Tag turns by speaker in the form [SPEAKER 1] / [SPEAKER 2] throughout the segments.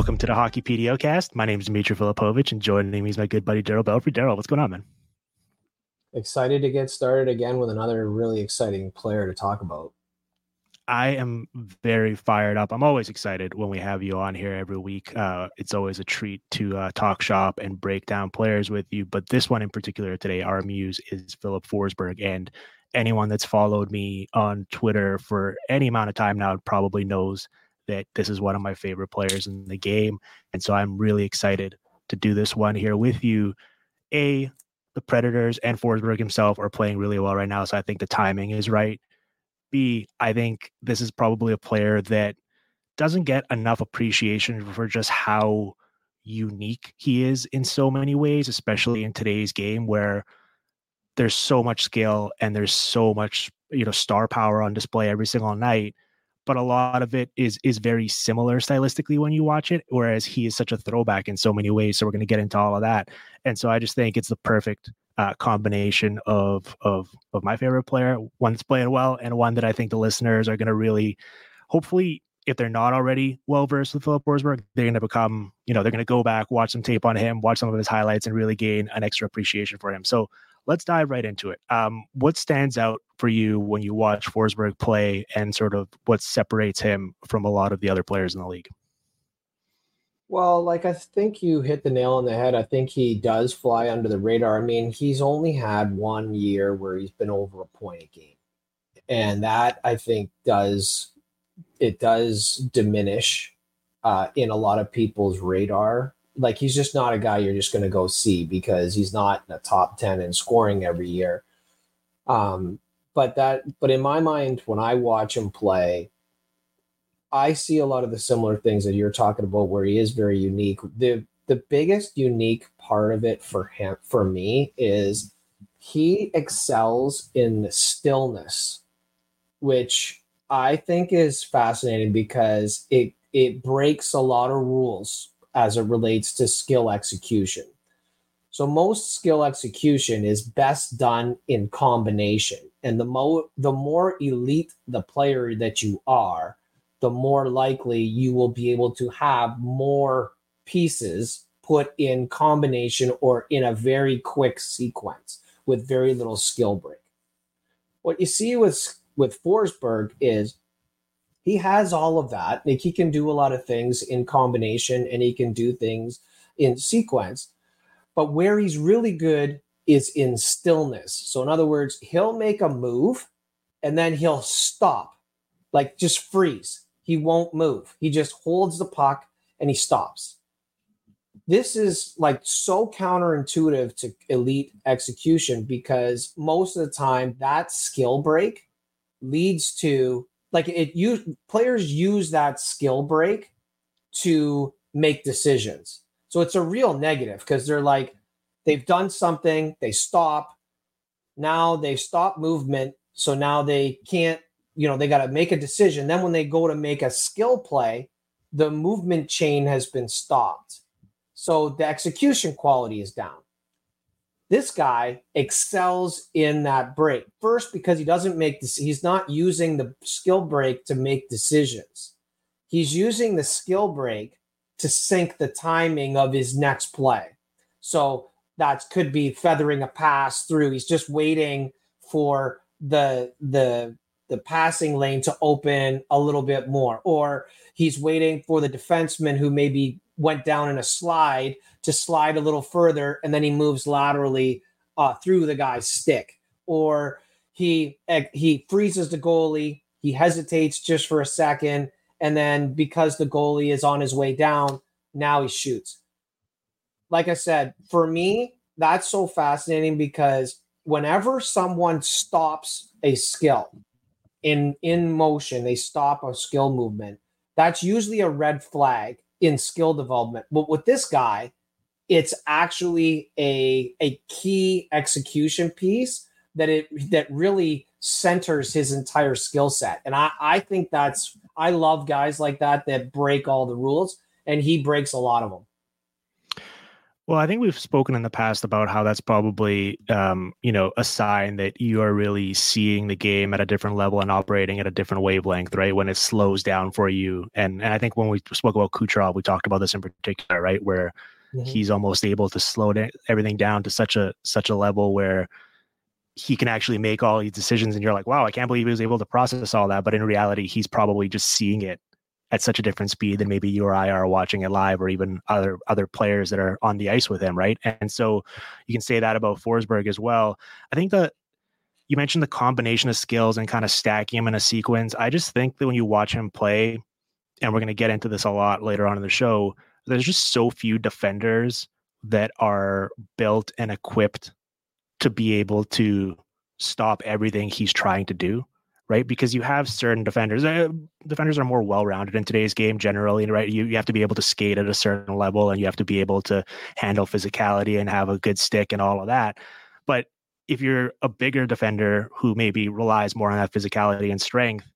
[SPEAKER 1] Welcome to the Hockey PDOcast. My name is Dimitri Filipovic, and joining me is my good buddy Darryl Belfry. Darryl, what's going on, man?
[SPEAKER 2] Excited to get started again with another really exciting player to talk about.
[SPEAKER 1] I am very fired up. I'm always excited when we have you on here every week. Uh, it's always a treat to uh, talk shop and break down players with you. But this one in particular today, our muse is Filip Forsberg. And anyone that's followed me on Twitter for any amount of time now probably knows that this is one of my favorite players in the game. And so I'm really excited to do this one here with you. A, the Predators and Forsberg himself are playing really well right now. So I think the timing is right. B, I think this is probably a player that doesn't get enough appreciation for just how unique he is in so many ways, especially in today's game where there's so much skill and there's so much, you know, star power on display every single night. But a lot of it is is very similar stylistically when you watch it, whereas he is such a throwback in so many ways. So we're going to get into all of that. And so I just think it's the perfect uh, combination of of of my favorite player, one that's playing well, and one that I think the listeners are going to really, hopefully, if they're not already well versed with Filip Forsberg, they're going to become, you know, they're going to go back, watch some tape on him, watch some of his highlights, and really gain an extra appreciation for him. So let's dive right into it. Um, what stands out for you when you watch Forsberg play, and sort of what separates him from a lot of the other players in the league?
[SPEAKER 2] Well, like I think you hit the nail on the head. I think he does fly under the radar. I mean, he's only had one year where he's been over a point a game. And that I think does it does diminish uh, in a lot of people's radar. Like he's just not a guy you're just going to go see because he's not in top 10 in scoring every year. Um, but that but in my mind when I watch him play, I see a lot of the similar things that you're talking about where he is very unique. The the biggest unique part of it for him for me is he excels in the stillness, which I think is fascinating because it it breaks a lot of rules as it relates to skill execution. So most skill execution is best done in combination. And the more the more elite the player that you are, the more likely you will be able to have more pieces put in combination or in a very quick sequence with very little skill break. What you see with with Forsberg is he has all of that. Like he can do a lot of things in combination and he can do things in sequence. But where he's really good is in stillness. So in other words, he'll make a move and then he'll stop, like just freeze he won't move. He just holds the puck and he stops. This is like so counterintuitive to elite execution because most of the time that skill break leads to like it you players use that skill break to make decisions. So it's a real negative because they're like they've done something, they stop. Now they stop movement, so now they can't you know, they got to make a decision. Then when they go to make a skill play, the movement chain has been stopped. So the execution quality is down. This guy excels in that break. First, because he doesn't make this, he's not using the skill break to make decisions. He's using the skill break to sync the timing of his next play. So that could be feathering a pass through. He's just waiting for the the the passing lane to open a little bit more, or he's waiting for the defenseman who maybe went down in a slide to slide a little further, and then he moves laterally uh, through the guy's stick, or he he freezes the goalie, he hesitates just for a second, and then because the goalie is on his way down, now he shoots. Like I said, for me, that's so fascinating because whenever someone stops a skill, in in motion they stop a skill movement that's usually a red flag in skill development but with this guy it's actually a a key execution piece that it that really centers his entire skill set. And i i think that's i love guys like that that break all the rules and he breaks a lot of them
[SPEAKER 1] Well, I think we've spoken in the past about how that's probably, um, you know, a sign that you are really seeing the game at a different level and operating at a different wavelength, right? When it slows down for you, and and I think when we spoke about Kucherov, we talked about this in particular, right, where mm-hmm. he's almost able to slow everything down to such a such a level where he can actually make all these decisions, and you're like, wow, I can't believe he was able to process all that. But in reality, he's probably just seeing it at such a different speed than maybe you or I are watching it live, or even other other players that are on the ice with him, right? And so you can say that about Forsberg as well. I think that you mentioned the combination of skills and kind of stacking him in a sequence. I just think that when you watch him play, and we're going to get into this a lot later on in the show, there's just so few defenders that are built and equipped to be able to stop everything he's trying to do right? Because you have certain defenders. Uh, defenders are more well-rounded in today's game generally, right? You you have to be able to skate at a certain level, and you have to be able to handle physicality and have a good stick and all of that. But if you're a bigger defender who maybe relies more on that physicality and strength,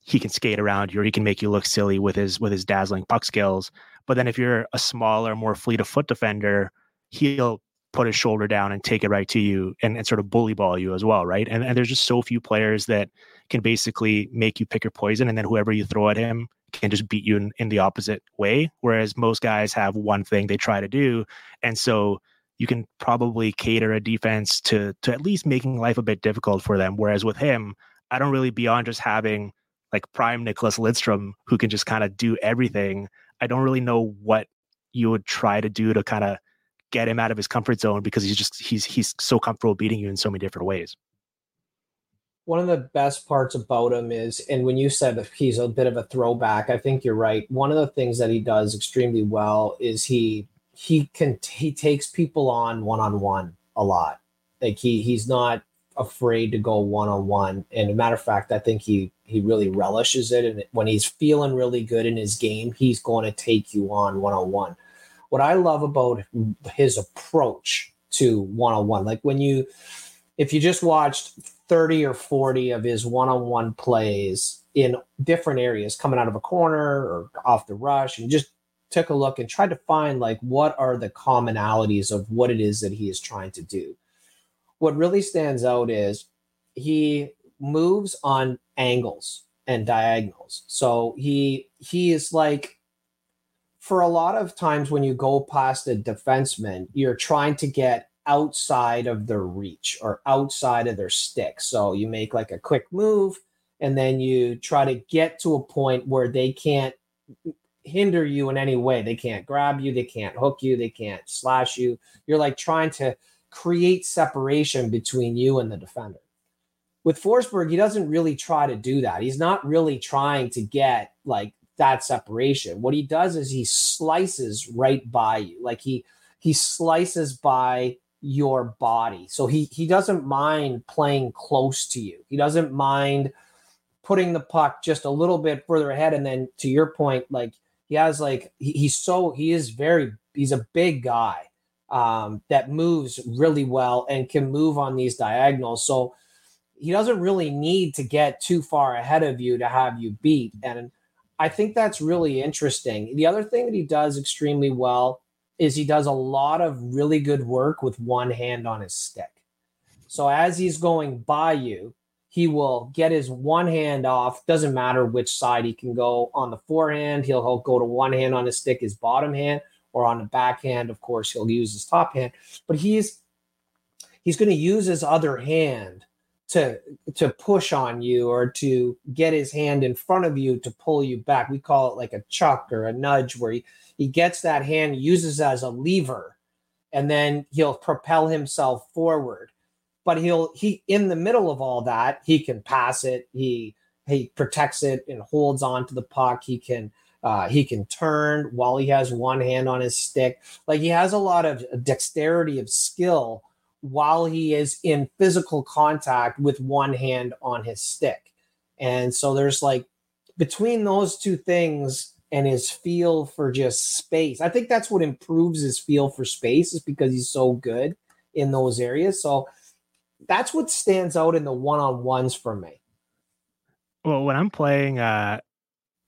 [SPEAKER 1] he can skate around you or he can make you look silly with his with his dazzling puck skills. But then if you're a smaller, more fleet of foot defender, he'll put his shoulder down and take it right to you and, and sort of bully ball you as well, right? And, and there's just so few players that can basically make you pick your poison, and then whoever you throw at him can just beat you in, in the opposite way. Whereas most guys have one thing they try to do, and so you can probably cater a defense to to at least making life a bit difficult for them. Whereas with him, I don't really beyond just having like prime Nicklas Lidstrom who can just kind of do everything. I don't really know what you would try to do to kind of get him out of his comfort zone because he's just he's he's so comfortable beating you in so many different ways.
[SPEAKER 2] One of the best parts about him is, and when you said that he's a bit of a throwback, I think you're right. One of the things that he does extremely well is he he can he takes people on one on one a lot. Like he he's not afraid to go one on one. And a matter of fact, I think he he really relishes it. And when he's feeling really good in his game, he's going to take you on one on one what I love about his approach to one on one, like when you, if you just watched 30 or 40 of his one on one plays in different areas coming out of a corner or off the rush and just took a look and tried to find like what are the commonalities of what it is that he is trying to do. What really stands out is he moves on angles and diagonals. So he he is like for a lot of times when you go past a defenseman, you're trying to get outside of their reach or outside of their stick. So you make like a quick move and then you try to get to a point where they can't hinder you in any way. They can't grab you, they can't hook you, they can't slash you. You're like trying to create separation between you and the defender. With Forsberg, he doesn't really try to do that. He's not really trying to get like that separation. What he does is he slices right by you. Like he he slices by your body. So he he doesn't mind playing close to you. He doesn't mind putting the puck just a little bit further ahead and then to your point like he has like he, he's so he is very he's a big guy um that moves really well and can move on these diagonals. So he doesn't really need to get too far ahead of you to have you beat and I think that's really interesting. The other thing that he does extremely well is he does a lot of really good work with one hand on his stick. So as he's going by you, he will get his one hand off. Doesn't matter which side he can go on the forehand. He'll, he'll go to one hand on his stick, his bottom hand, or on the backhand. Of course, he'll use his top hand. But he's he's going to use his other hand to to push on you or to get his hand in front of you to pull you back. We call it like a chuck or a nudge where he, he gets that hand, uses as a lever, and then he'll propel himself forward. But he'll he in the middle of all that, he can pass it, he he protects it and holds on to the puck. He can uh, he can turn while he has one hand on his stick. Like he has a lot of dexterity of skill while he is in physical contact with one hand on his stick. And so there's like between those two things and his feel for just space, I think that's what improves his feel for space is because he's so good in those areas. So that's what stands out in the one on ones for me.
[SPEAKER 1] Well, when I'm playing uh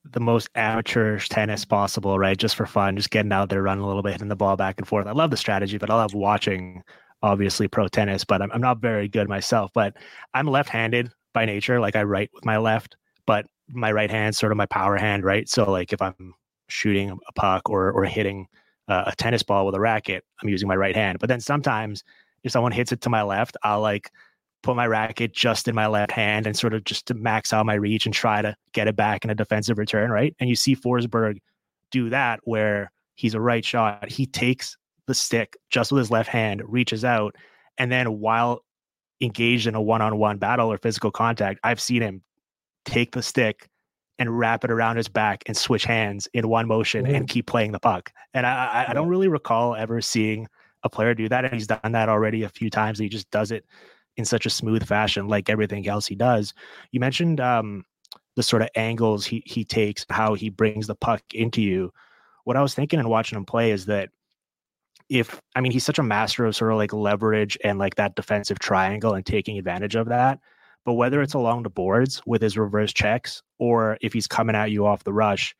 [SPEAKER 1] the most amateurish tennis possible, right? Just for fun, just getting out there, running a little bit, hitting the ball back and forth. I love the strategy, but I love watching, obviously, pro tennis. But I'm, I'm not very good myself. But I'm left-handed by nature. Like I write with my left, but my right hand sort of my power hand, right? So like if I'm shooting a puck or or hitting uh, a tennis ball with a racket, I'm using my right hand. But then sometimes if someone hits it to my left, I'll like put my racket just in my left hand and sort of just to max out my reach and try to get it back in a defensive return, right? And you see Forsberg do that where he's a right shot, he takes the stick just with his left hand, reaches out, and then while engaged in a one-on-one battle or physical contact, I've seen him take the stick and wrap it around his back and switch hands in one motion mm-hmm. and keep playing the puck. And I, I, don't really recall ever seeing a player do that. And he's done that already a few times. He just does it in such a smooth fashion, like everything else he does. You mentioned um, the sort of angles he he takes, how he brings the puck into you. What I was thinking and watching him play is that if I mean he's such a master of sort of like leverage and like that defensive triangle and taking advantage of that. But whether it's along the boards with his reverse checks or if he's coming at you off the rush,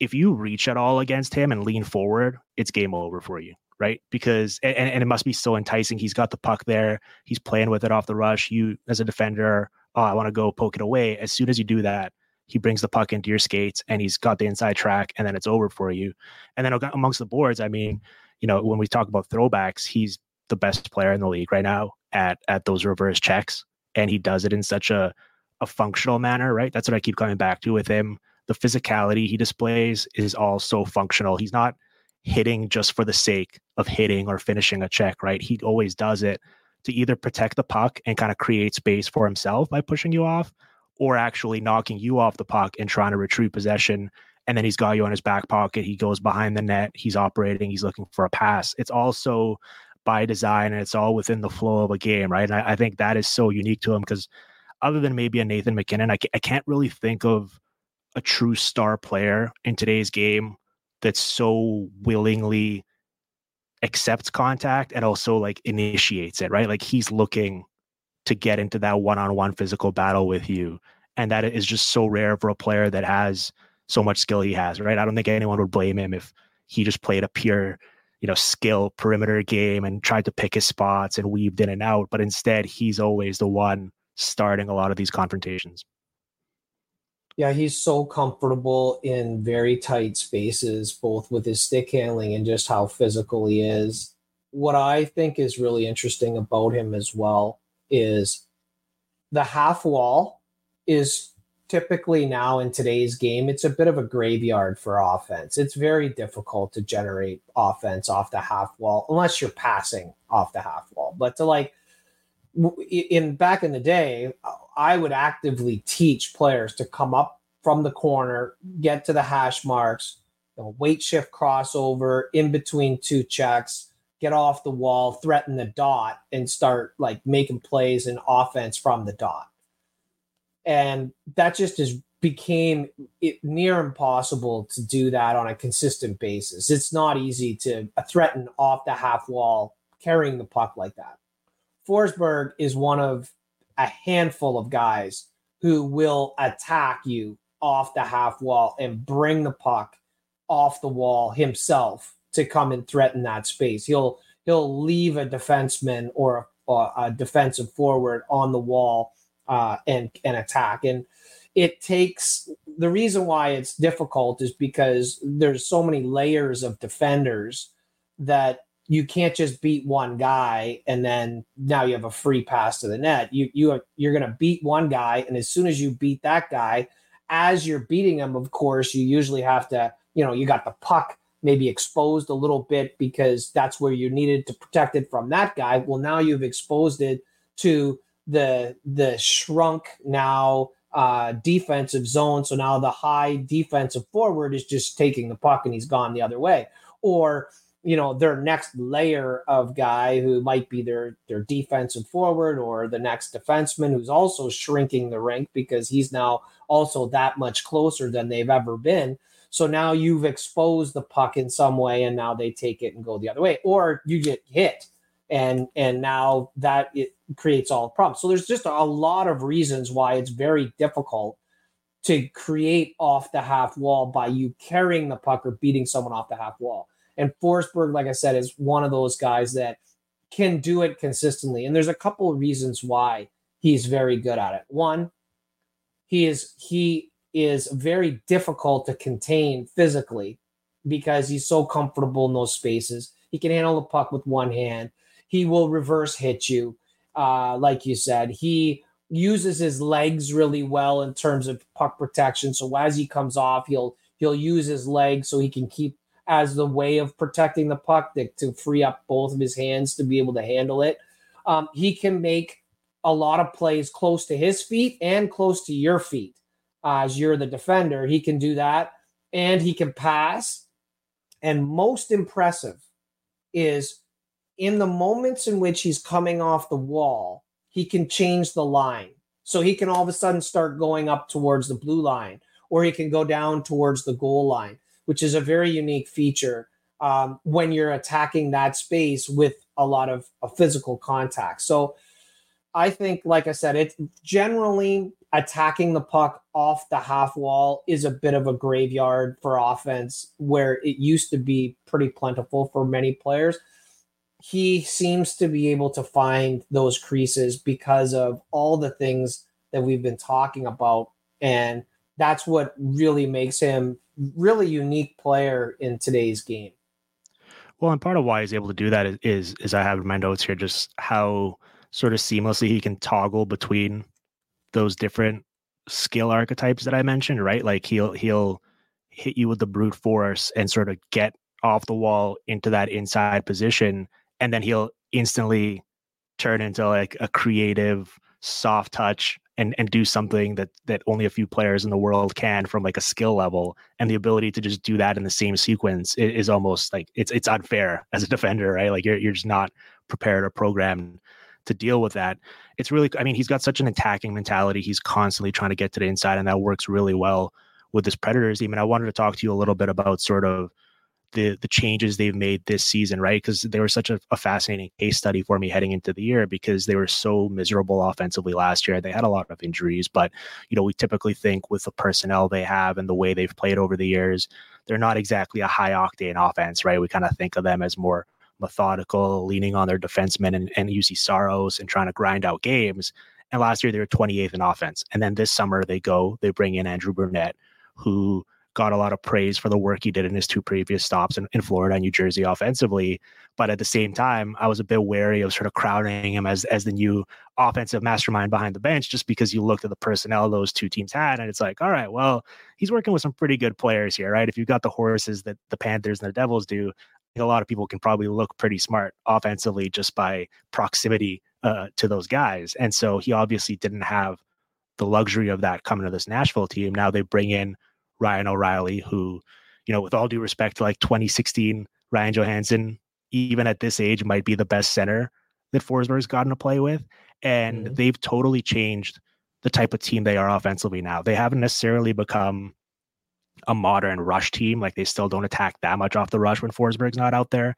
[SPEAKER 1] if you reach at all against him and lean forward, it's game over for you right? Because and, and it must be so enticing. He's got the puck there. He's playing with it off the rush. You as a defender, oh, I want to go poke it away. As soon as you do that, he brings the puck into your skates and he's got the inside track, and then it's over for you. And then amongst the boards, I mean, you know, when we talk about throwbacks, he's the best player in the league right now at at those reverse checks, and he does it in such a a functional manner, right? That's what I keep coming back to with him. The physicality he displays is all so functional. He's not hitting just for the sake of hitting or finishing a check, right? He always does it to either protect the puck and kind of create space for himself by pushing you off, or actually knocking you off the puck and trying to retrieve possession. And then he's got you on his back pocket. He goes behind the net. He's operating. He's looking for a pass. It's also by design and it's all within the flow of a game, right? And I, I think that is so unique to him because other than maybe a Nathan MacKinnon, I, I can't really think of a true star player in today's game that so willingly accepts contact and also like initiates it, right? Like he's looking to get into that one-on-one physical battle with you. And that is just so rare for a player that has so much skill he has, right? I don't think anyone would blame him if he just played a pure, you know, skill perimeter game and tried to pick his spots and weaved in and out. But instead, he's always the one starting a lot of these confrontations.
[SPEAKER 2] Yeah, he's so comfortable in very tight spaces, both with his stick handling and just how physical he is. What I think is really interesting about him as well is the half wall is typically now in today's game, it's a bit of a graveyard for offense. It's very difficult to generate offense off the half wall unless you're passing off the half wall. But to like, in back in the day, I would actively teach players to come up from the corner, get to the hash marks, you know, weight shift crossover in between two checks, get off the wall, threaten the dot, and start like making plays and offense from the dot. And that just is became it near impossible to do that on a consistent basis. It's not easy to uh, threaten off the half wall carrying the puck like that. Forsberg is one of a handful of guys who will attack you off the half wall and bring the puck off the wall himself to come and threaten that space. He'll he'll leave a defenseman or a, a defensive forward on the wall uh, and and attack. And it takes the reason why it's difficult is because there's so many layers of defenders that you can't just beat one guy and then now you have a free pass to the net. You you are, you're going to beat one guy, and as soon as you beat that guy, as you're beating them, of course, you usually have to you know you got the puck maybe exposed a little bit because that's where you needed to protect it from that guy. Well, now you've exposed it to the the shrunk now uh, defensive zone. So now the high defensive forward is just taking the puck and he's gone the other way. Or you know their next layer of guy who might be their their defensive forward or the next defenseman who's also shrinking the rink because he's now also that much closer than they've ever been so now you've exposed the puck in some way and now they take it and go the other way or you get hit and and now that it creates all problems so there's just a lot of reasons why it's very difficult to create off the half wall by you carrying the puck or beating someone off the half wall. And Forsberg, like I said, is one of those guys that can do it consistently. And there's a couple of reasons why he's very good at it. One, he is he is very difficult to contain physically because he's so comfortable in those spaces. He can handle the puck with one hand. He will reverse hit you. Uh, like you said, he uses his legs really well in terms of puck protection. So as he comes off, he'll he'll use his legs so he can keep as the way of protecting the puck to, to free up both of his hands to be able to handle it. Um, he can make a lot of plays close to his feet and close to your feet uh, as you're the defender. He can do that, and he can pass. And most impressive is in the moments in which he's coming off the wall, he can change the line. So he can all of a sudden start going up towards the blue line, or he can go down towards the goal line, which is a very unique feature um, when you're attacking that space with a lot of, of physical contact. So I think, like I said, it's generally attacking the puck off the half wall is a bit of a graveyard for offense where it used to be pretty plentiful for many players he seems to be able to find those creases because of all the things that we've been talking about and that's what really makes him really unique player in today's game.
[SPEAKER 1] Well and part of why he's able to do that is is, is i have in my notes here just how sort of seamlessly he can toggle between those different skill archetypes that i mentioned right? Like he'll he'll hit you with the brute force and sort of get off the wall into that inside position and then he'll instantly turn into like a creative soft touch and and do something that that only a few players in the world can from like a skill level and the ability to just do that in the same sequence is, is almost like it's it's unfair as a defender right? Like you're you're just not prepared or programmed to deal with that. It's really i mean he's got such an attacking mentality. He's constantly trying to get to the inside and that works really well with this predators. Team and i wanted to talk to you a little bit about sort of the the changes they've made this season, right? Because they were such a, a, fascinating case study for me heading into the year because they were so miserable offensively last year. They had a lot of injuries, but you know we typically think with the personnel they have and the way they've played over the years, they're not exactly a high octane offense, right? We kind of think of them as more methodical, leaning on their defensemen and, and Juuse Saros and trying to grind out games. And last year they were 28th in offense, and then this summer they go they bring in Andrew Brunette, who got a lot of praise for the work he did in his two previous stops in, in Florida and New Jersey offensively. But at the same time, I was a bit wary of sort of crowding him as as the new offensive mastermind behind the bench, just because you looked at the personnel those two teams had, and it's like, all right, well, he's working with some pretty good players here, right? If you've got the horses that the Panthers and the Devils do, a lot of people can probably look pretty smart offensively just by proximity uh, to those guys. And so he obviously didn't have the luxury of that coming to this Nashville team. Now they bring in Ryan O'Reilly, who, you know, with all due respect to like 2016 Ryan Johansen, even at this age, might be the best center that Forsberg's gotten to play with. And mm-hmm. they've totally changed the type of team they are offensively now. They haven't necessarily become a modern rush team. Like they still don't attack that much off the rush when Forsberg's not out there,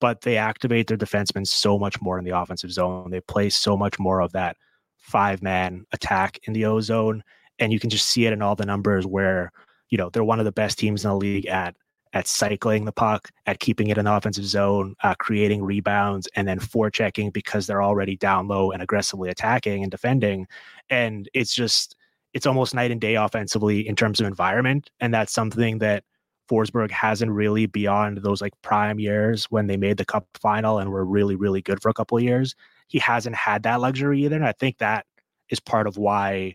[SPEAKER 1] but they activate their defensemen so much more in the offensive zone. They play so much more of that five man attack in the O zone. And you can just see it in all the numbers where you know they're one of the best teams in the league at at cycling the puck, at keeping it in the offensive zone, uh, creating rebounds, and then forechecking because they're already down low and aggressively attacking and defending. And it's just it's almost night and day offensively in terms of environment, and that's something that Forsberg hasn't really beyond those like prime years when they made the cup final and were really really good for a couple of years. He hasn't had that luxury either, and I think that is part of why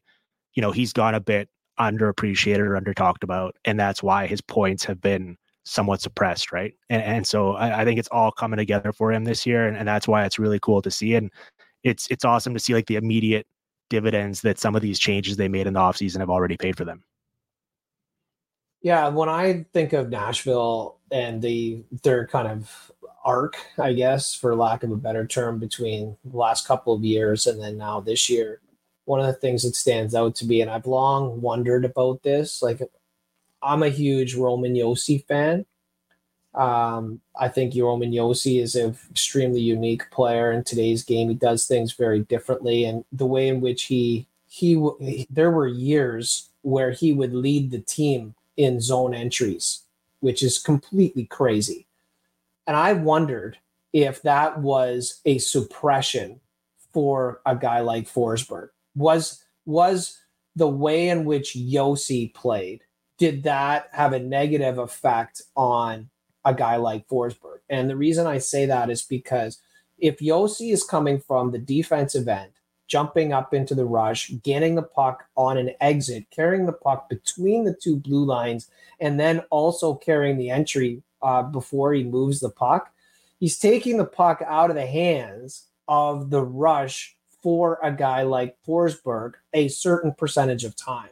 [SPEAKER 1] you know he's gone a bit underappreciated or under talked about, and that's why his points have been somewhat suppressed, right? And, and so I, I, think it's all coming together for him this year, and, and that's why it's really cool to see. And it's it's awesome to see like the immediate dividends that some of these changes they made in the offseason have already paid for them.
[SPEAKER 2] Yeah, when I think of Nashville and the their kind of arc, I guess, for lack of a better term, between the last couple of years and then now this year, one of the things that stands out to me, and I've long wondered about this. Like, I'm a huge Roman Josi fan. Um, I think Roman Josi is an extremely unique player in today's game. He does things very differently, and the way in which he he there were years where he would lead the team in zone entries, which is completely crazy. And I wondered if that was a suppression for a guy like Forsberg. Was was the way in which Josi played, did that have a negative effect on a guy like Forsberg? And the reason I say that is because if Josi is coming from the defensive end, jumping up into the rush, getting the puck on an exit, carrying the puck between the two blue lines, and then also carrying the entry uh, before he moves the puck, he's taking the puck out of the hands of the rush for a guy like Forsberg a certain percentage of time.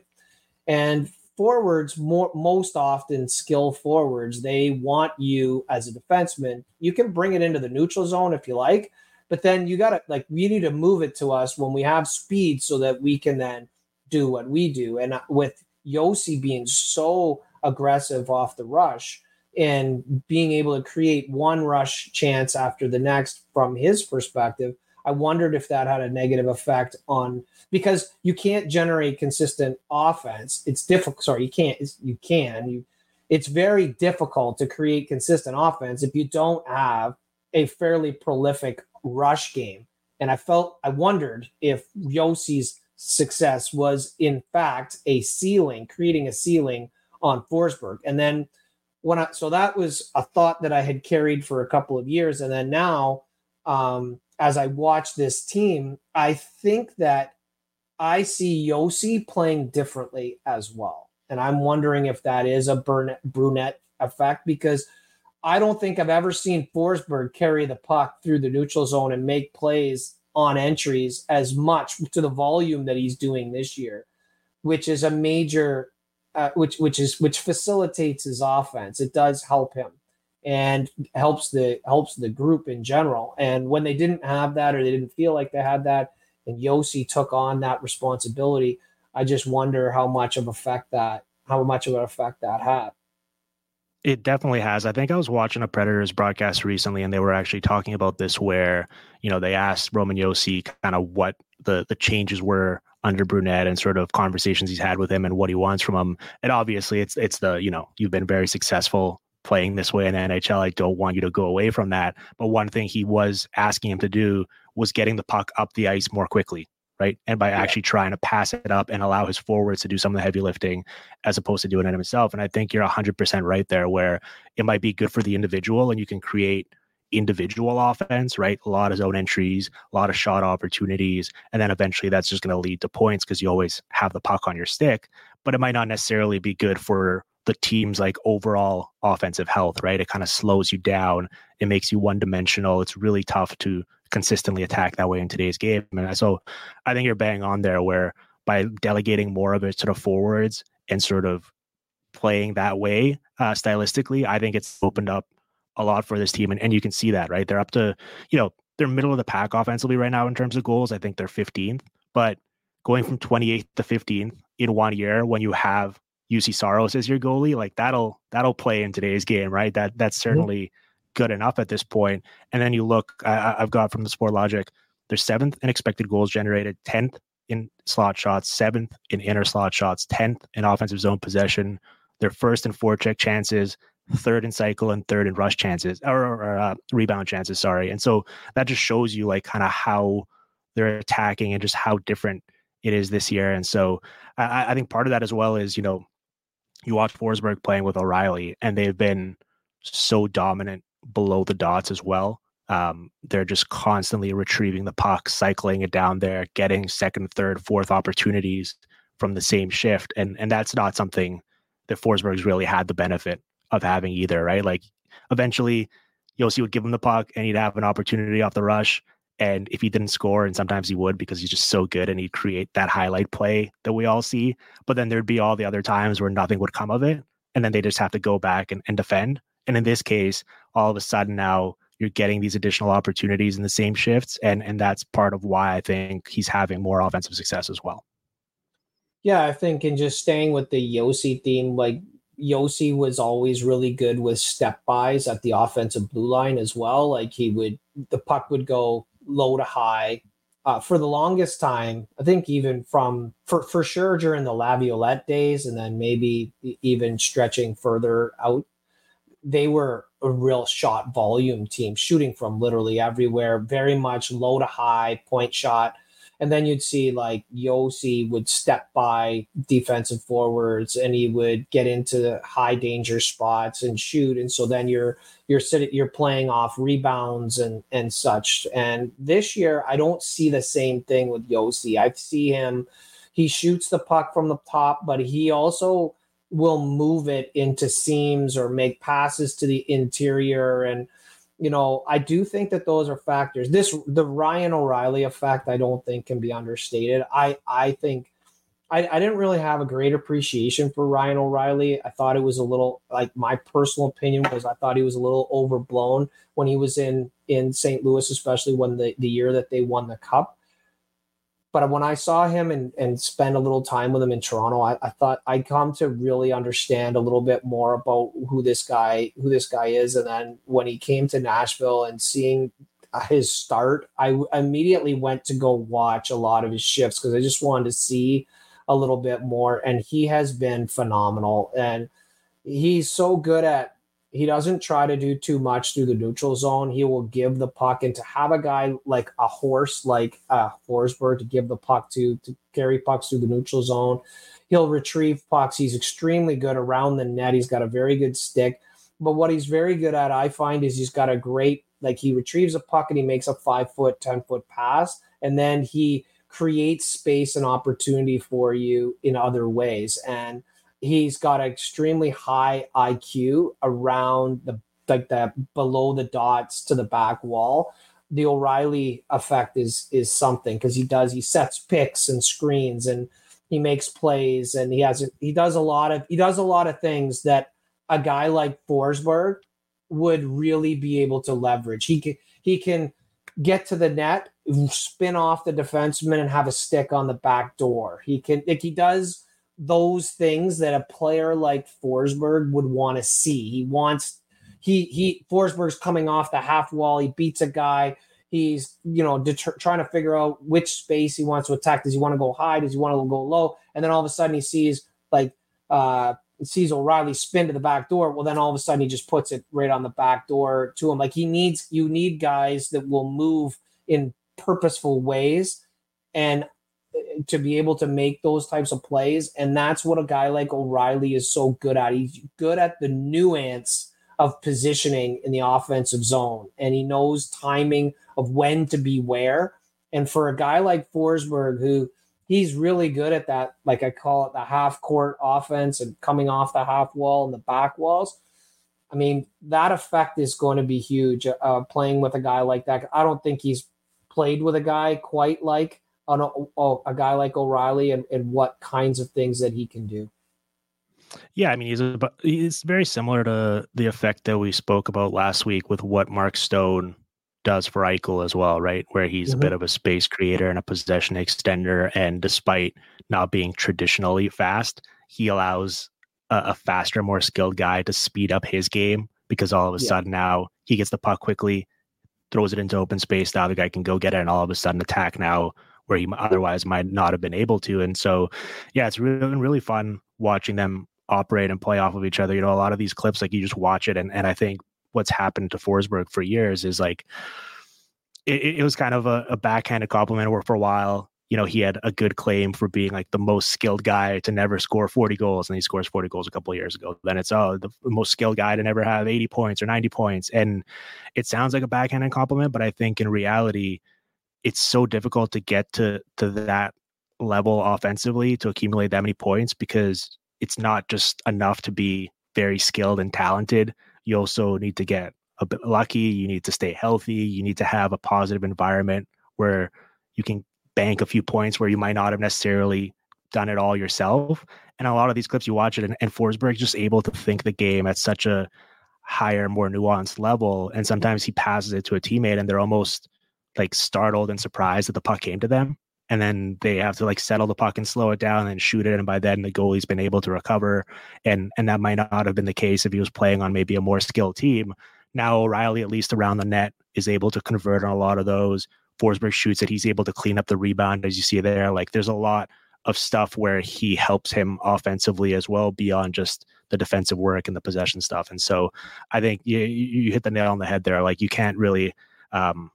[SPEAKER 2] And forwards, more, most often skill forwards, they want you as a defenseman. You can bring it into the neutral zone if you like, but then you got to like we need to move it to us when we have speed so that we can then do what we do. And uh, with Josi being so aggressive off the rush and being able to create one rush chance after the next from his perspective, I wondered if that had a negative effect on because you can't generate consistent offense. It's difficult. Sorry, you can't. you can. You. It's very difficult to create consistent offense if you don't have a fairly prolific rush game. And I felt I wondered if Josi's success was in fact a ceiling, creating a ceiling on Forsberg. And then when I so that was a thought that I had carried for a couple of years, and then now um, as I watch this team, I think that I see Josi playing differently as well. And I'm wondering if that is a Brunette effect because I don't think I've ever seen Forsberg carry the puck through the neutral zone and make plays on entries as much to the volume that he's doing this year, which is a major, uh, which which is which facilitates his offense. It does help him and helps the helps the group in general. And when they didn't have that or they didn't feel like they had that, and Josi took on that responsibility, I just wonder how much of effect that how much of an effect that had.
[SPEAKER 1] It definitely has. I think I was watching a Predators broadcast recently, and they were actually talking about this, where you know they asked Roman Josi kind of what the the changes were under Brunette and sort of conversations he's had with him and what he wants from him. And obviously, it's it's the you know you've been very successful playing this way in the NHL. I don't want you to go away from that. But one thing he was asking him to do was getting the puck up the ice more quickly, right? And by yeah. actually trying to pass it up and allow his forwards to do some of the heavy lifting as opposed to doing it himself. And I think you're 100% right there, where it might be good for the individual and you can create individual offense, right? A lot of zone entries, a lot of shot opportunities. And then eventually that's just going to lead to points because you always have the puck on your stick. But it might not necessarily be good for the team's like overall offensive health, right? It kind of slows you down. It makes you one dimensional. It's really tough to consistently attack that way in today's game. And so I think you're bang on there where by delegating more of it to the forwards and sort of playing that way uh, stylistically, I think it's opened up a lot for this team. And, and you can see that, right? They're up to, you know, they're middle of the pack offensively right now in terms of goals. I think they're 15th, but going from 28th to 15th in one year when you have Juuse Saros as your goalie, like that'll that'll play in today's game, right? That that's mm-hmm. certainly mm-hmm. good enough at this point. And then you look, I, have got from the Sportlogiq, they're seventh in expected goals generated, tenth in slot shots, seventh in inner slot shots, tenth in offensive zone possession. They're first in forecheck chances, third in cycle, and third in rush chances or, or uh, rebound chances. Sorry, and so that just shows you like kind of how they're attacking and just how different it is this year. And so I, I think part of that as well is you know you watch Forsberg playing with O'Reilly, and they've been so dominant below the dots as well. Um, they're just constantly retrieving the puck, cycling it down there, getting second, third, fourth opportunities from the same shift, and and that's not something that Forsberg's really had the benefit of having either, right? Like eventually, Josi would give him the puck, and he'd have an opportunity off the rush, and if he didn't score, and sometimes he would because he's just so good and he'd create that highlight play that we all see. But then there'd be all the other times where nothing would come of it. And then they just have to go back and, and defend. And in this case, all of a sudden now you're getting these additional opportunities in the same shifts. And and that's part of why I think he's having more offensive success as well.
[SPEAKER 2] Yeah, I think in just staying with the Josi theme, like Josi was always really good with step bys at the offensive blue line as well. Like he would, the puck would go low to high, uh, for the longest time, I think even from for for sure during the Laviolette days, and then maybe even stretching further out, they were a real shot volume team, shooting from literally everywhere, very much low to high point shot and then you'd see like Josi would step by defensive forwards and he would get into high danger spots and shoot. And so then you're you're sitting you're playing off rebounds and and such. And this year I don't see the same thing with Josi. I see him he shoots the puck from the top, but he also will move it into seams or make passes to the interior and you know, I do think that those are factors. This the Ryan O'Reilly effect, I don't think can be understated. I I think I, I didn't really have a great appreciation for Ryan O'Reilly. I thought it was a little like my personal opinion was I thought he was a little overblown when he was in in St. Louis, especially when the, the year that they won the cup. But when I saw him and, and spend a little time with him in Toronto, I, I thought I'd come to really understand a little bit more about who this guy who this guy is. And then when he came to Nashville and seeing his start, I immediately went to go watch a lot of his shifts because I just wanted to see a little bit more. And he has been phenomenal. And he's so good at he doesn't try to do too much through the neutral zone. He will give the puck and to have a guy like a horse like uh, Forsberg to give the puck to to carry pucks through the neutral zone. He'll retrieve pucks. He's extremely good around the net. He's got a very good stick. But what he's very good at, I find, is he's got a great like he retrieves a puck and he makes a five foot, ten foot pass, and then he creates space and opportunity for you in other ways. And he's got an extremely high IQ around the like that below the dots to the back wall. The O'Reilly effect is is something because he does he sets picks and screens and he makes plays and he has he does a lot of he does a lot of things that a guy like Forsberg would really be able to leverage. He can he can get to the net, spin off the defenseman, and have a stick on the back door. He can like he does those things that a player like Forsberg would want to see. He wants he he Forsberg's coming off the half wall. He beats a guy. He's you know deter- trying to figure out which space he wants to attack. Does he want to go high? Does he want to go low? And then all of a sudden he sees like uh sees O'Reilly spin to the back door. Well, then all of a sudden he just puts it right on the back door to him. Like he needs you need guys that will move in purposeful ways. And to be able to make those types of plays. And that's what a guy like O'Reilly is so good at. He's good at the nuance of positioning in the offensive zone, and he knows timing of when to be where. And for a guy like Forsberg, who he's really good at that, like I call it the half court offense and coming off the half wall and the back walls. I mean, that effect is going to be huge uh, playing with a guy like that. I don't think he's played with a guy quite like on a, a guy like O'Reilly and, and what kinds of things that he can do.
[SPEAKER 1] Yeah, I mean he's a, he's very similar to the effect that we spoke about last week with what Mark Stone does for Eichel as well, right? Where he's mm-hmm. a bit of a space creator and a possession extender, and despite not being traditionally fast, he allows a, a faster, more skilled guy to speed up his game because all of a yeah. sudden now he gets the puck quickly, throws it into open space. The other guy can go get it, and all of a sudden attack now where he otherwise might not have been able to. And so, yeah, it's really really fun watching them operate and play off of each other. You know, a lot of these clips, like you just watch it, and and I think what's happened to Forsberg for years is like it, it was kind of a, a backhanded compliment where for a while you know, he had a good claim for being like the most skilled guy to never score 40 goals, and he scores 40 goals a couple of years ago. Then it's oh, the most skilled guy to never have 80 points or 90 points, and it sounds like a backhanded compliment, but I think in reality, it's so difficult to get to to that level offensively to accumulate that many points because it's not just enough to be very skilled and talented. You also need to get a bit lucky. You need to stay healthy. You need to have a positive environment where you can bank a few points where you might not have necessarily done it all yourself. And a lot of these clips, you watch it, and, and Forsberg just able to think the game at such a higher, more nuanced level. And sometimes he passes it to a teammate, and they're almost like startled and surprised that the puck came to them. And then they have to like settle the puck and slow it down and shoot it. And by then the goalie's been able to recover. And and that might not have been the case if he was playing on maybe a more skilled team. Now O'Reilly, at least around the net, is able to convert on a lot of those, Forsberg shoots it, he's able to clean up the rebound as you see there. Like there's a lot of stuff where he helps him offensively as well beyond just the defensive work and the possession stuff. And so I think you, you hit the nail on the head there. Like you can't really, um,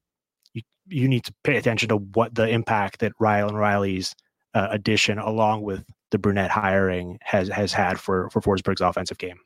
[SPEAKER 1] you, need to pay attention to what the impact that Ryan O'Reilly's uh, addition along with the Brunette hiring has, has had for, for Forsberg's offensive game.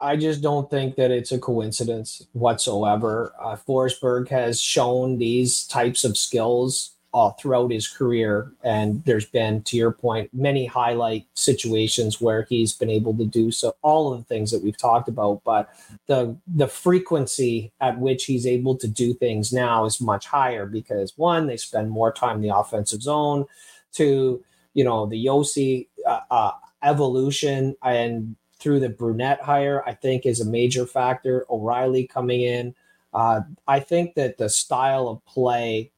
[SPEAKER 2] I just don't think that it's a coincidence whatsoever. Uh, Forsberg has shown these types of skills all throughout his career. And there's been, to your point, many highlight situations where he's been able to do so. All of the things that we've talked about, but the the frequency at which he's able to do things now is much higher because one, they spend more time in the offensive zone. Two, you know, the Josi uh, uh, evolution and through the Brunette hire, I think is a major factor. O'Reilly coming in. Uh, I think that the style of play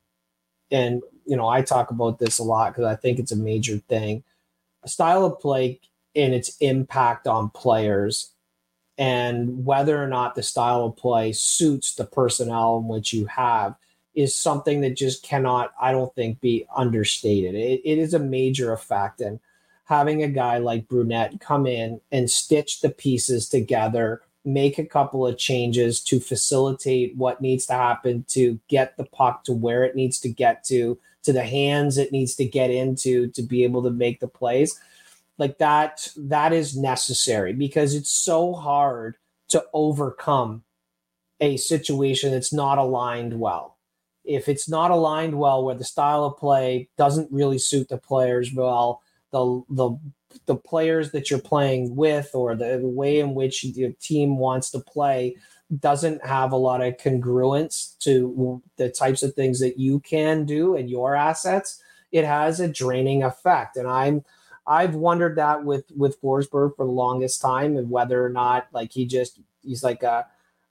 [SPEAKER 2] and you know I talk about this a lot because I think it's a major thing. A style of play and its impact on players, and whether or not the style of play suits the personnel in which you have is something that just cannot, I don't think, be understated. it, it is a major effect, and having a guy like Brunette come in and stitch the pieces together make a couple of changes to facilitate what needs to happen to get the puck to where it needs to get to, to the hands it needs to get into to be able to make the plays. Like that, that is necessary because it's so hard to overcome a situation that's not aligned well. If it's not aligned well, where the style of play doesn't really suit the players well, the the the players that you're playing with or the way in which your team wants to play doesn't have a lot of congruence to the types of things that you can do and your assets it has a draining effect. And i'm i've wondered that with with forsberg for the longest time and whether or not like he just he's like a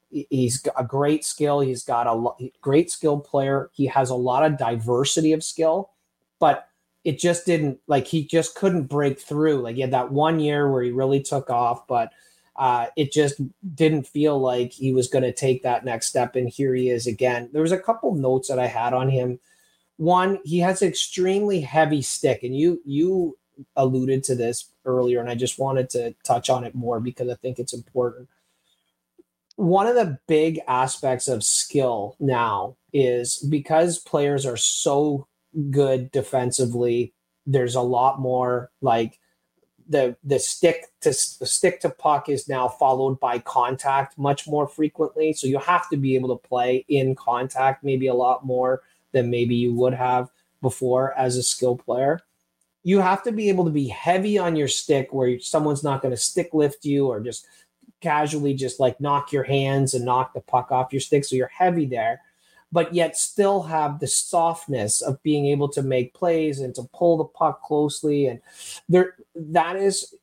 [SPEAKER 2] he's a great skill. He's got a great skilled player. He has a lot of diversity of skill but it just didn't like he just couldn't break through. Like he had that one year where he really took off, but uh, it just didn't feel like he was going to take that next step. And here he is again. There was a couple notes that I had on him. One, he has an extremely heavy stick, and you you alluded to this earlier, and I just wanted to touch on it more because I think it's important. One of the big aspects of skill now is because players are so good defensively. There's a lot more like the the stick to the stick to puck is now followed by contact much more frequently. So you have to be able to play in contact maybe a lot more than maybe you would have before as a skill player. You have to be able to be heavy on your stick where someone's not going to stick lift you or just casually just like knock your hands and knock the puck off your stick. So you're heavy there but yet still have the softness of being able to make plays and to pull the puck closely. And there, that is,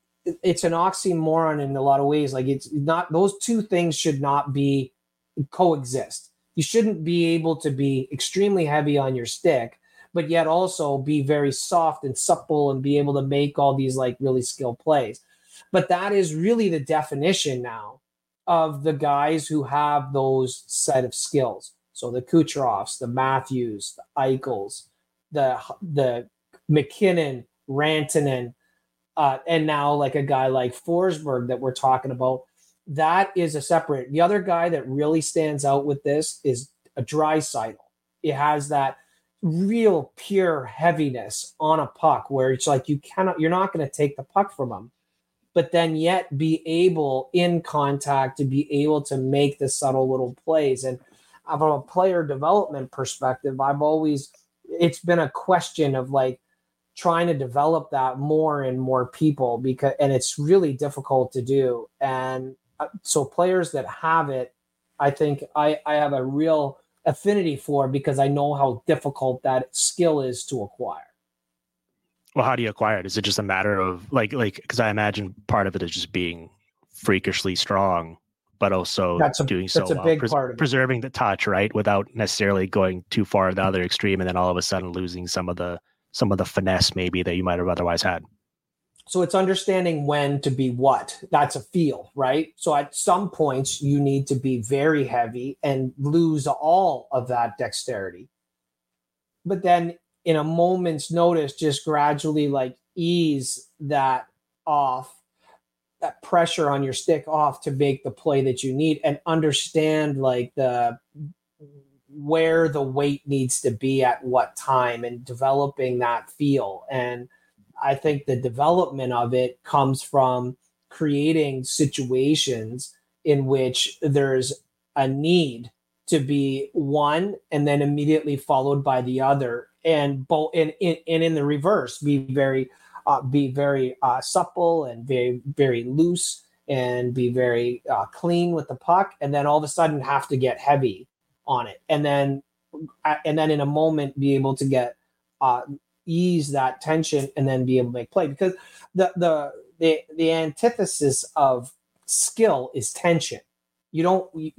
[SPEAKER 2] it's an oxymoron in a lot of ways. Like it's not, those two things should not be coexist. You shouldn't be able to be extremely heavy on your stick, but yet also be very soft and supple and be able to make all these like really skilled plays. But that is really the definition now of the guys who have those set of skills so the Kucherovs, the Matthews, the Eichels, the the MacKinnon, Rantanen, uh, and now like a guy like Forsberg that we're talking about. That is a separate. The other guy that really stands out with this is a Draisaitl. It has that real pure heaviness on a puck where it's like you cannot, you're not going to take the puck from him, but then yet be able in contact to be able to make the subtle little plays. And from a player development perspective, I've always it's been a question of like trying to develop that more and more people because and it's really difficult to do. And uh, so players that have it, I think I I have a real affinity for because I know how difficult that skill is to acquire.
[SPEAKER 1] Well, how do you acquire it? Is it just a matter of like like because I imagine part of it is just being freakishly strong but also
[SPEAKER 2] that's a,
[SPEAKER 1] doing so
[SPEAKER 2] that's a big pres- part of
[SPEAKER 1] preserving the touch, right, without necessarily going too far the other extreme, and then all of a sudden losing some of the some of the finesse maybe that you might have otherwise had.
[SPEAKER 2] So it's understanding when to be what. That's a feel, right? So at some points you need to be very heavy and lose all of that dexterity. but then in a moment's notice, just gradually like ease that off, that pressure on your stick off to make the play that you need and understand like the where the weight needs to be at what time and developing that feel. And I think the development of it comes from creating situations in which there's a need to be one and then immediately followed by the other and both and, and, and in the reverse be very uh, be very uh, supple and very very loose and be very uh, clean with the puck and then all of a sudden have to get heavy on it. And then uh, and then in a moment be able to get uh, ease that tension and then be able to make play. Because the the the, the antithesis of skill is tension. You don't you,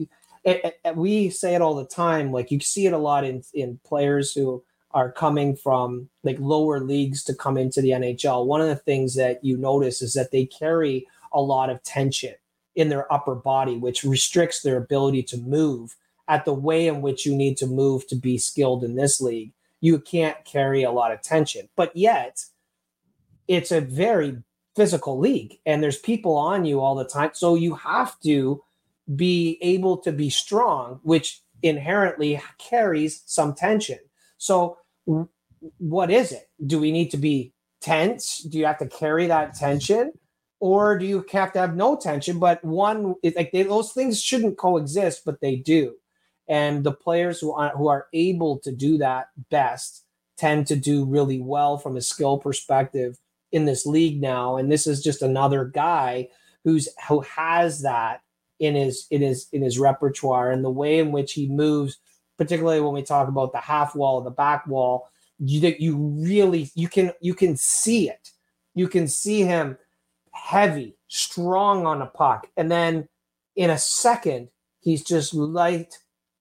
[SPEAKER 2] it, it, we say it all the time like you see it a lot in in players who are coming from like lower leagues to come into the NHL one of the things that you notice is that they carry a lot of tension in their upper body which restricts their ability to move. At the way in which you need to move to be skilled in this league you can't carry a lot of tension. But yet it's a very physical league and there's people on you all the time. So you have to be able to be strong, which inherently carries some tension. So, what is it? Do we need to be tense? Do you have to carry that tension? Or do you have to have no tension? But one, it, like they, those things shouldn't coexist, but they do. And the players who are, who are able to do that best tend to do really well from a skill perspective in this league now. And this is just another guy who's who has that in his in his in his repertoire and the way in which he moves, particularly when we talk about the half wall, the back wall, you that you really you can you can see it. You can see him heavy, strong on a puck, and then in a second he's just light,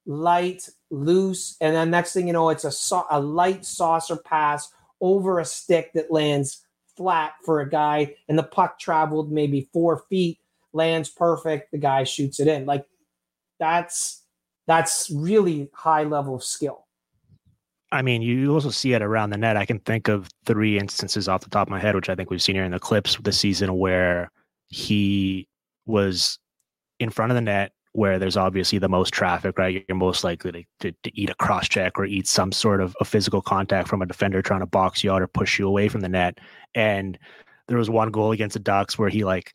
[SPEAKER 2] light, loose, and then next thing you know, it's a a light saucer pass over a stick that lands flat for a guy, and the puck traveled maybe four feet lands perfect, the guy shoots it in. Like that's that's really high level of skill.
[SPEAKER 1] I mean, you also see it around the net. I can think of three instances off the top of my head, which I think we've seen here in the clips this season, where he was in front of the net, where there's obviously the most traffic, right? You're most likely to, to, to eat a cross check or eat some sort of a physical contact from a defender trying to box you out or push you away from the net. And there was one goal against the Ducks where he like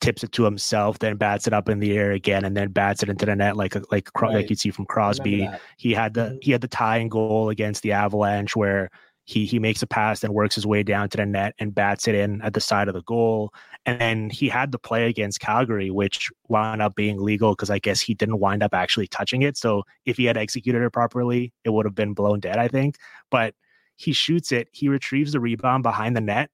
[SPEAKER 1] tips it to himself, then bats it up in the air again, and then bats it into the net like like right. like you'd see from Crosby. He had the mm-hmm. he had the tying goal against the Avalanche where he he makes a pass and works his way down to the net and bats it in at the side of the goal. And then he had the play against Calgary, which wound up being legal because I guess he didn't wind up actually touching it. So if he had executed it properly, it would have been blown dead, I think. But he shoots it, he retrieves the rebound behind the net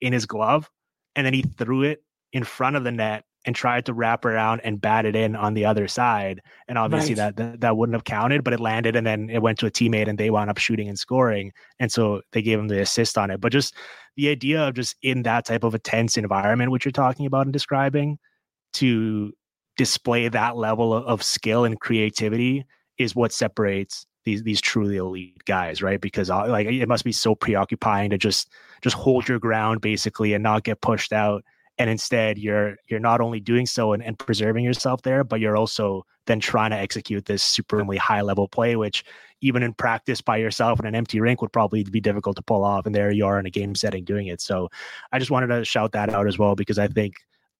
[SPEAKER 1] in his glove, and then he threw it in front of the net and tried to wrap around and bat it in on the other side. And obviously right. that, that, wouldn't have counted, but it landed and then it went to a teammate and they wound up shooting and scoring. And so they gave him the assist on it. But just the idea of just in that type of a tense environment, which you're talking about and describing, to display that level of, of skill and creativity is what separates these these truly elite guys, right? Because uh, like it must be so preoccupying to just just hold your ground basically and not get pushed out and instead you're you're not only doing so and, and preserving yourself there but you're also then trying to execute this supremely high level play which even in practice by yourself in an empty rink would probably be difficult to pull off and there you are in a game setting doing it. So i just wanted to shout that out as well because i think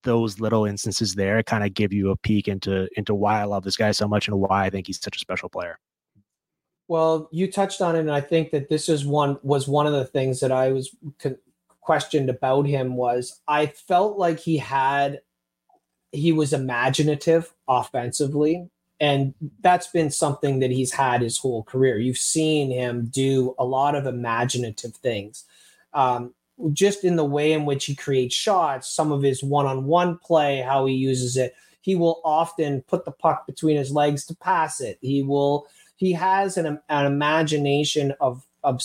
[SPEAKER 1] those little instances there kind of give you a peek into into why i love this guy so much and why i think he's such a special player.
[SPEAKER 2] Well you touched on it and i think that this is one was one of the things that i was con- questioned about him was I felt like he had he was imaginative offensively and that's been something that he's had his whole career. You've seen him do a lot of imaginative things. Um, just in the way in which he creates shots, some of his one-on-one play, how he uses it. He will often put the puck between his legs to pass it. He will he has an, an imagination of of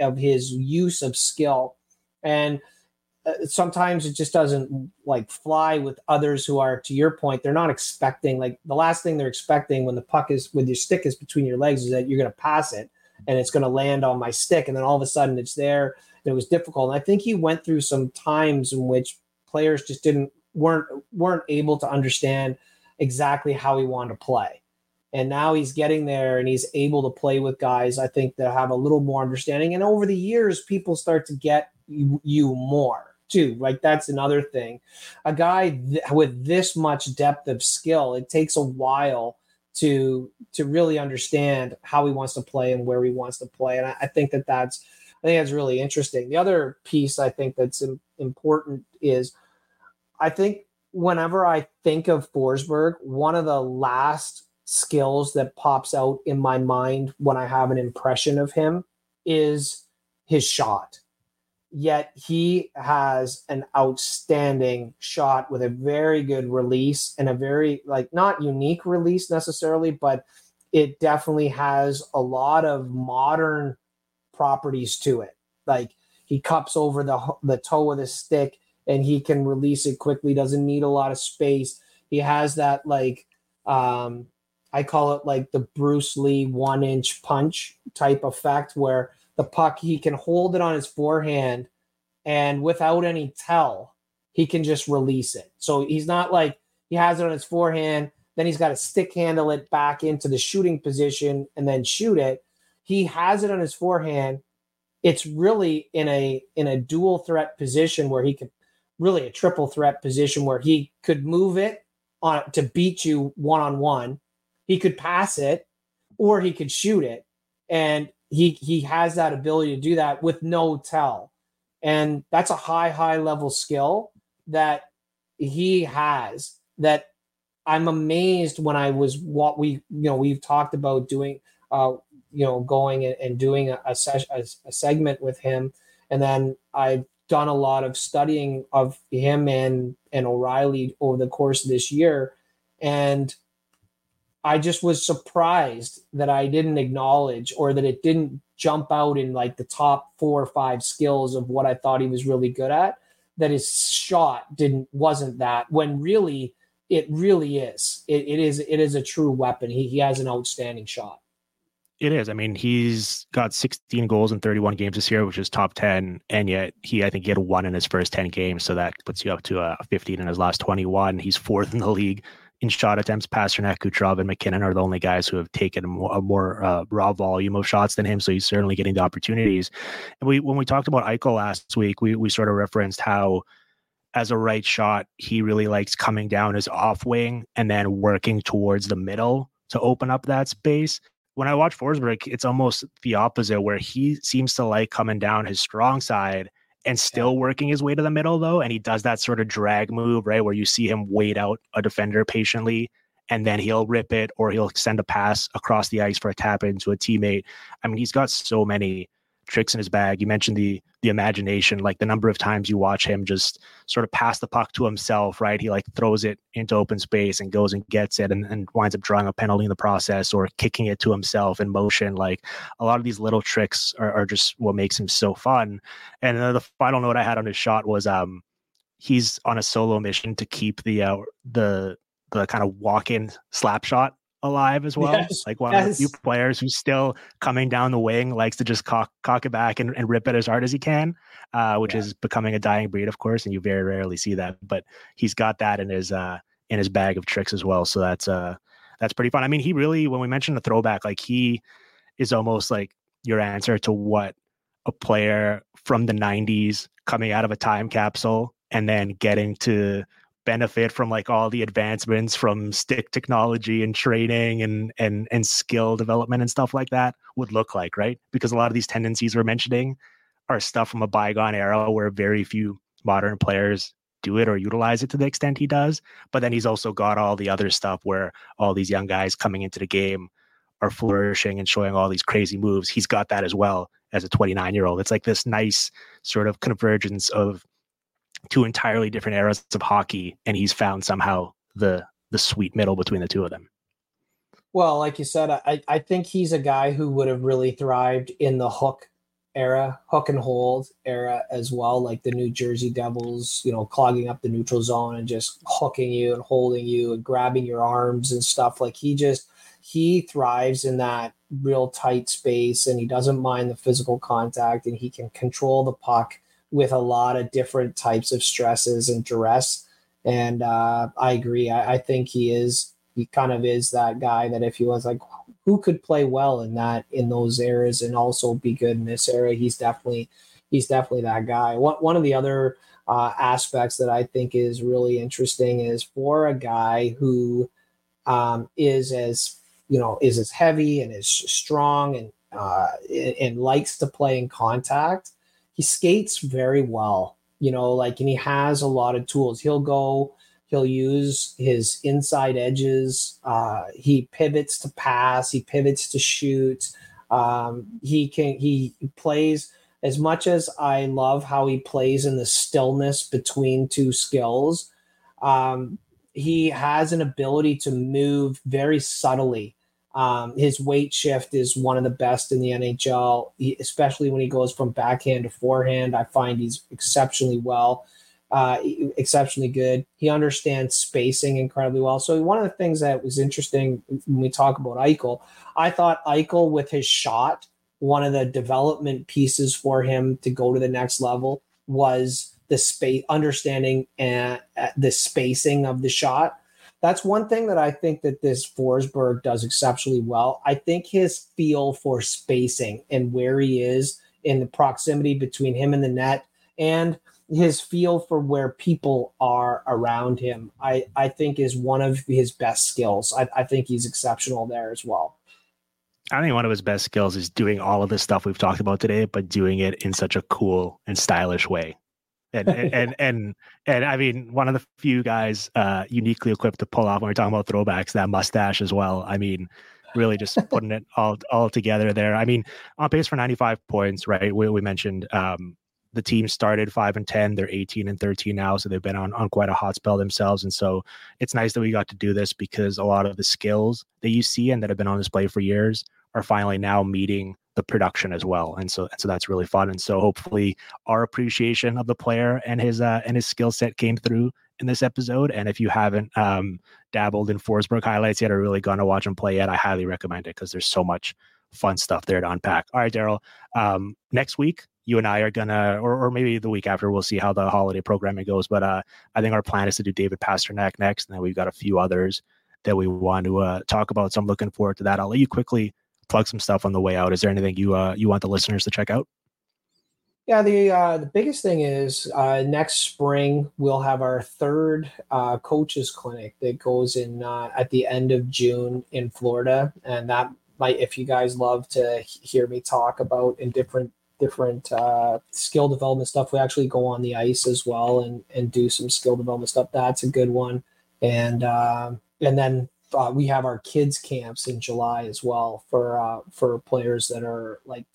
[SPEAKER 2] of his use of skill and uh, sometimes it just doesn't like fly with others who are to your point they're not expecting like the last thing they're expecting when the puck is with your stick is between your legs is that you're going to pass it and it's going to land on my stick. And then all of a sudden it's there. And it was difficult. And I think he went through some times in which players just didn't weren't weren't able to understand exactly how he wanted to play. And now he's getting there and he's able to play with guys, I think, that have a little more understanding. And over the years, people start to get you, you more too. Like that's another thing. A guy th- with this much depth of skill, it takes a while to to really understand how he wants to play and where he wants to play. And I, I think that that's I think that's really interesting. The other piece I think that's important is I think whenever I think of Forsberg, one of the last skills that pops out in my mind when I have an impression of him is his shot. Yet he has an outstanding shot with a very good release and a very, like, not unique release necessarily, but it definitely has a lot of modern properties to it. Like, he cups over the, the toe of the stick and he can release it quickly, doesn't need a lot of space. He has that, like, um, I call it like the Bruce Lee one inch punch type effect where the puck, he can hold it on his forehand and without any tell, he can just release it. So he's not like he has it on his forehand, then he's got to stick handle it back into the shooting position and then shoot it. He has it on his forehand. It's really in a in a dual threat position where he could really a triple threat position where he could move it on to beat you one on one he could pass it or he could shoot it. And he he has that ability to do that with no tell. And that's a high, high level skill that he has that I'm amazed when I was what we, you know, we've talked about doing, uh, you know, going and, doing a, a, ses- a, a segment with him. And then I've done a lot of studying of him and, and O'Reilly over the course of this year. And I just was surprised that I didn't acknowledge or that it didn't jump out in like the top four or five skills of what I thought he was really good at. That his shot didn't wasn't that when really it really is. It, it is it is a true weapon. He he has an outstanding shot.
[SPEAKER 1] It is. I mean, he's got 16 goals in 31 games this year, which is top 10. And yet, he, I think, he had one in his first 10 games. So that puts you up to a 15 in his last 21. He's fourth in the league in shot attempts, Pastrnak, Kucherov, and MacKinnon are the only guys who have taken a more, a more uh, raw volume of shots than him. So he's certainly getting the opportunities. And we, when we talked about Eichel last week, we we sort of referenced how, as a right shot, he really likes coming down his off wing and then working towards the middle to open up that space. When I watch Forsberg, it's almost the opposite, where he seems to like coming down his strong side and still working his way to the middle though and he does that sort of drag move right where you see him wait out a defender patiently and then he'll rip it or he'll send a pass across the ice for a tap into a teammate. I mean he's got so many tricks in his bag. You mentioned the the imagination, like the number of times you watch him just sort of pass the puck to himself, right? He like throws it into open space and goes and gets it and, and winds up drawing a penalty in the process or kicking it to himself in motion. Like a lot of these little tricks are, are just what makes him so fun. And the final note I had on his shot was um he's on a solo mission to keep the uh, the the kind of walk-in slap shot alive as well. Yes, like one yes. of the few players who's still coming down the wing, likes to just cock, cock it back and, and rip it as hard as he can, uh, which yeah. is becoming a dying breed, of course, and you very rarely see that. But he's got that in his uh, in his bag of tricks as well. So that's uh that's pretty fun. I mean, he really, when we mentioned the throwback, like he is almost like your answer to what a player from the 90s coming out of a time capsule and then getting to benefit from like all the advancements from stick technology and training and and and skill development and stuff like that would look like, right? Because a lot of these tendencies we're mentioning are stuff from a bygone era where very few modern players do it or utilize it to the extent he does. But then he's also got all the other stuff where all these young guys coming into the game are flourishing and showing all these crazy moves. He's got that as well as a 29 year old. It's like this nice sort of convergence of two entirely different eras of hockey, and he's found somehow the the sweet middle between the two of them.
[SPEAKER 2] Well, like you said, I, I think he's a guy who would have really thrived in the hook era, hook and hold era as well, like the New Jersey Devils, you know, clogging up the neutral zone and just hooking you and holding you and grabbing your arms and stuff. Like he just he thrives in that real tight space and he doesn't mind the physical contact and he can control the puck with a lot of different types of stresses and duress. And uh, I agree. I, I think he is. He kind of is that guy that if he was like, who could play well in that in those areas and also be good in this area, he's definitely he's definitely that guy. One one of the other uh, aspects that I think is really interesting is for a guy who um, is as you know is as heavy and is strong and uh, and likes to play in contact. He skates very well, you know, like and he has a lot of tools. He'll go, he'll use his inside edges. Uh, he pivots to pass. He pivots to shoot. Um, he can he plays as much as I love how he plays in the stillness between two skills. Um, he has an ability to move very subtly. Um, his weight shift is one of the best in the NHL, he, especially when he goes from backhand to forehand. I find he's exceptionally well, uh, exceptionally good. He understands spacing incredibly well. So one of the things that was interesting when we talk about Eichel, I thought Eichel with his shot, one of the development pieces for him to go to the next level was the space understanding and uh, the spacing of the shot that's one thing that i think that this forsberg does exceptionally well. I think his feel for spacing and where he is in the proximity between him and the net and his feel for where people are around him i i think is one of his best skills. I, I think he's exceptional there as well.
[SPEAKER 1] I think one of his best skills is doing all of the stuff we've talked about today, but doing it in such a cool and stylish way and and and and I mean, one of the few guys uh, uniquely equipped to pull off when we're talking about throwbacks that mustache as well. I mean, really just putting it all all together there. I mean, on pace for 95 points, right? We, we mentioned um, the team started five and 10. They're 18 and 13 now, so they've been on on quite a hot spell themselves. And so it's nice that we got to do this because a lot of the skills that you see and that have been on display for years are finally now meeting the production as well. And so, and so that's really fun. And so hopefully our appreciation of the player and his, uh, and his skill set came through in this episode. And if you haven't um, dabbled in Forsberg highlights yet or really gone to watch him play yet, I highly recommend it because there's so much fun stuff there to unpack. All right, Darryl. Um, next week, you and I are gonna, or, or maybe the week after, we'll see how the holiday programming goes. But uh, I think our plan is to do David Pastrnak next, and then we've got a few others that we want to uh, talk about. So I'm looking forward to that. I'll let you quickly plug some stuff on the way out. Is there anything you uh, you want the listeners to check out?
[SPEAKER 2] Yeah, the uh, the biggest thing is uh, next spring we'll have our third uh, coaches clinic that goes in uh, at the end of June in Florida, and that might, if you guys love to hear me talk about in different different uh, skill development stuff, we actually go on the ice as well and and do some skill development stuff. That's a good one, and uh, and then uh, we have our kids camps in July as well for uh, for players that are like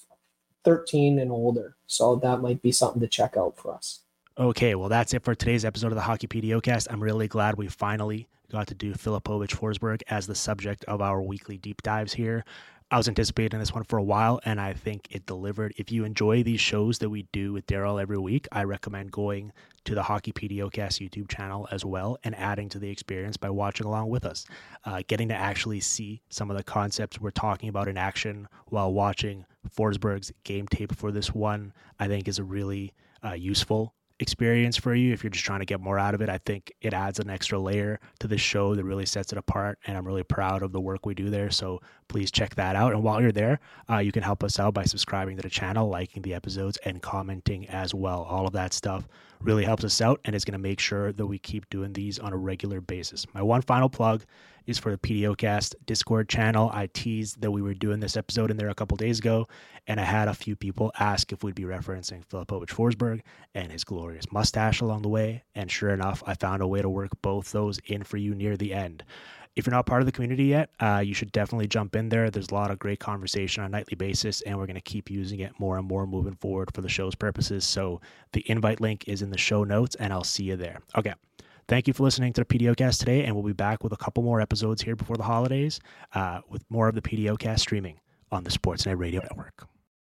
[SPEAKER 2] 13 and older. So that might be something to check out for us.
[SPEAKER 1] Okay, well that's it for today's episode of the Hockey PDOcast. I'm really glad we finally got to do Filipovich Forsberg as the subject of our weekly deep dives here. I was anticipating this one for a while, and I think it delivered. If you enjoy these shows that we do with Darryl every week, I recommend going to the Hockey PDOcast YouTube channel as well and adding to the experience by watching along with us. Uh, getting to actually see some of the concepts we're talking about in action while watching Forsberg's game tape for this one, I think is a really uh, useful experience for you if you're just trying to get more out of it. I think it adds an extra layer to the show that really sets it apart. And I'm really proud of the work we do there. So please check that out. And while you're there, uh, you can help us out by subscribing to the channel, liking the episodes, and commenting as well. All of that stuff really helps us out and is going to make sure that we keep doing these on a regular basis. My one final plug is for the PDOcast Discord channel. I teased that we were doing this episode in there a couple days ago, and I had a few people ask if we'd be referencing Filipovich Forsberg and his glorious mustache along the way. And sure enough, I found a way to work both those in for you near the end. If you're not part of the community yet, uh, you should definitely jump in there. There's a lot of great conversation on a nightly basis, and we're going to keep using it more and more moving forward for the show's purposes. So the invite link is in the show notes, and I'll see you there. Okay. Thank you for listening to the PDOcast today, and we'll be back with a couple more episodes here before the holidays uh, with more of the PDOcast streaming on the Sportsnet Radio Network.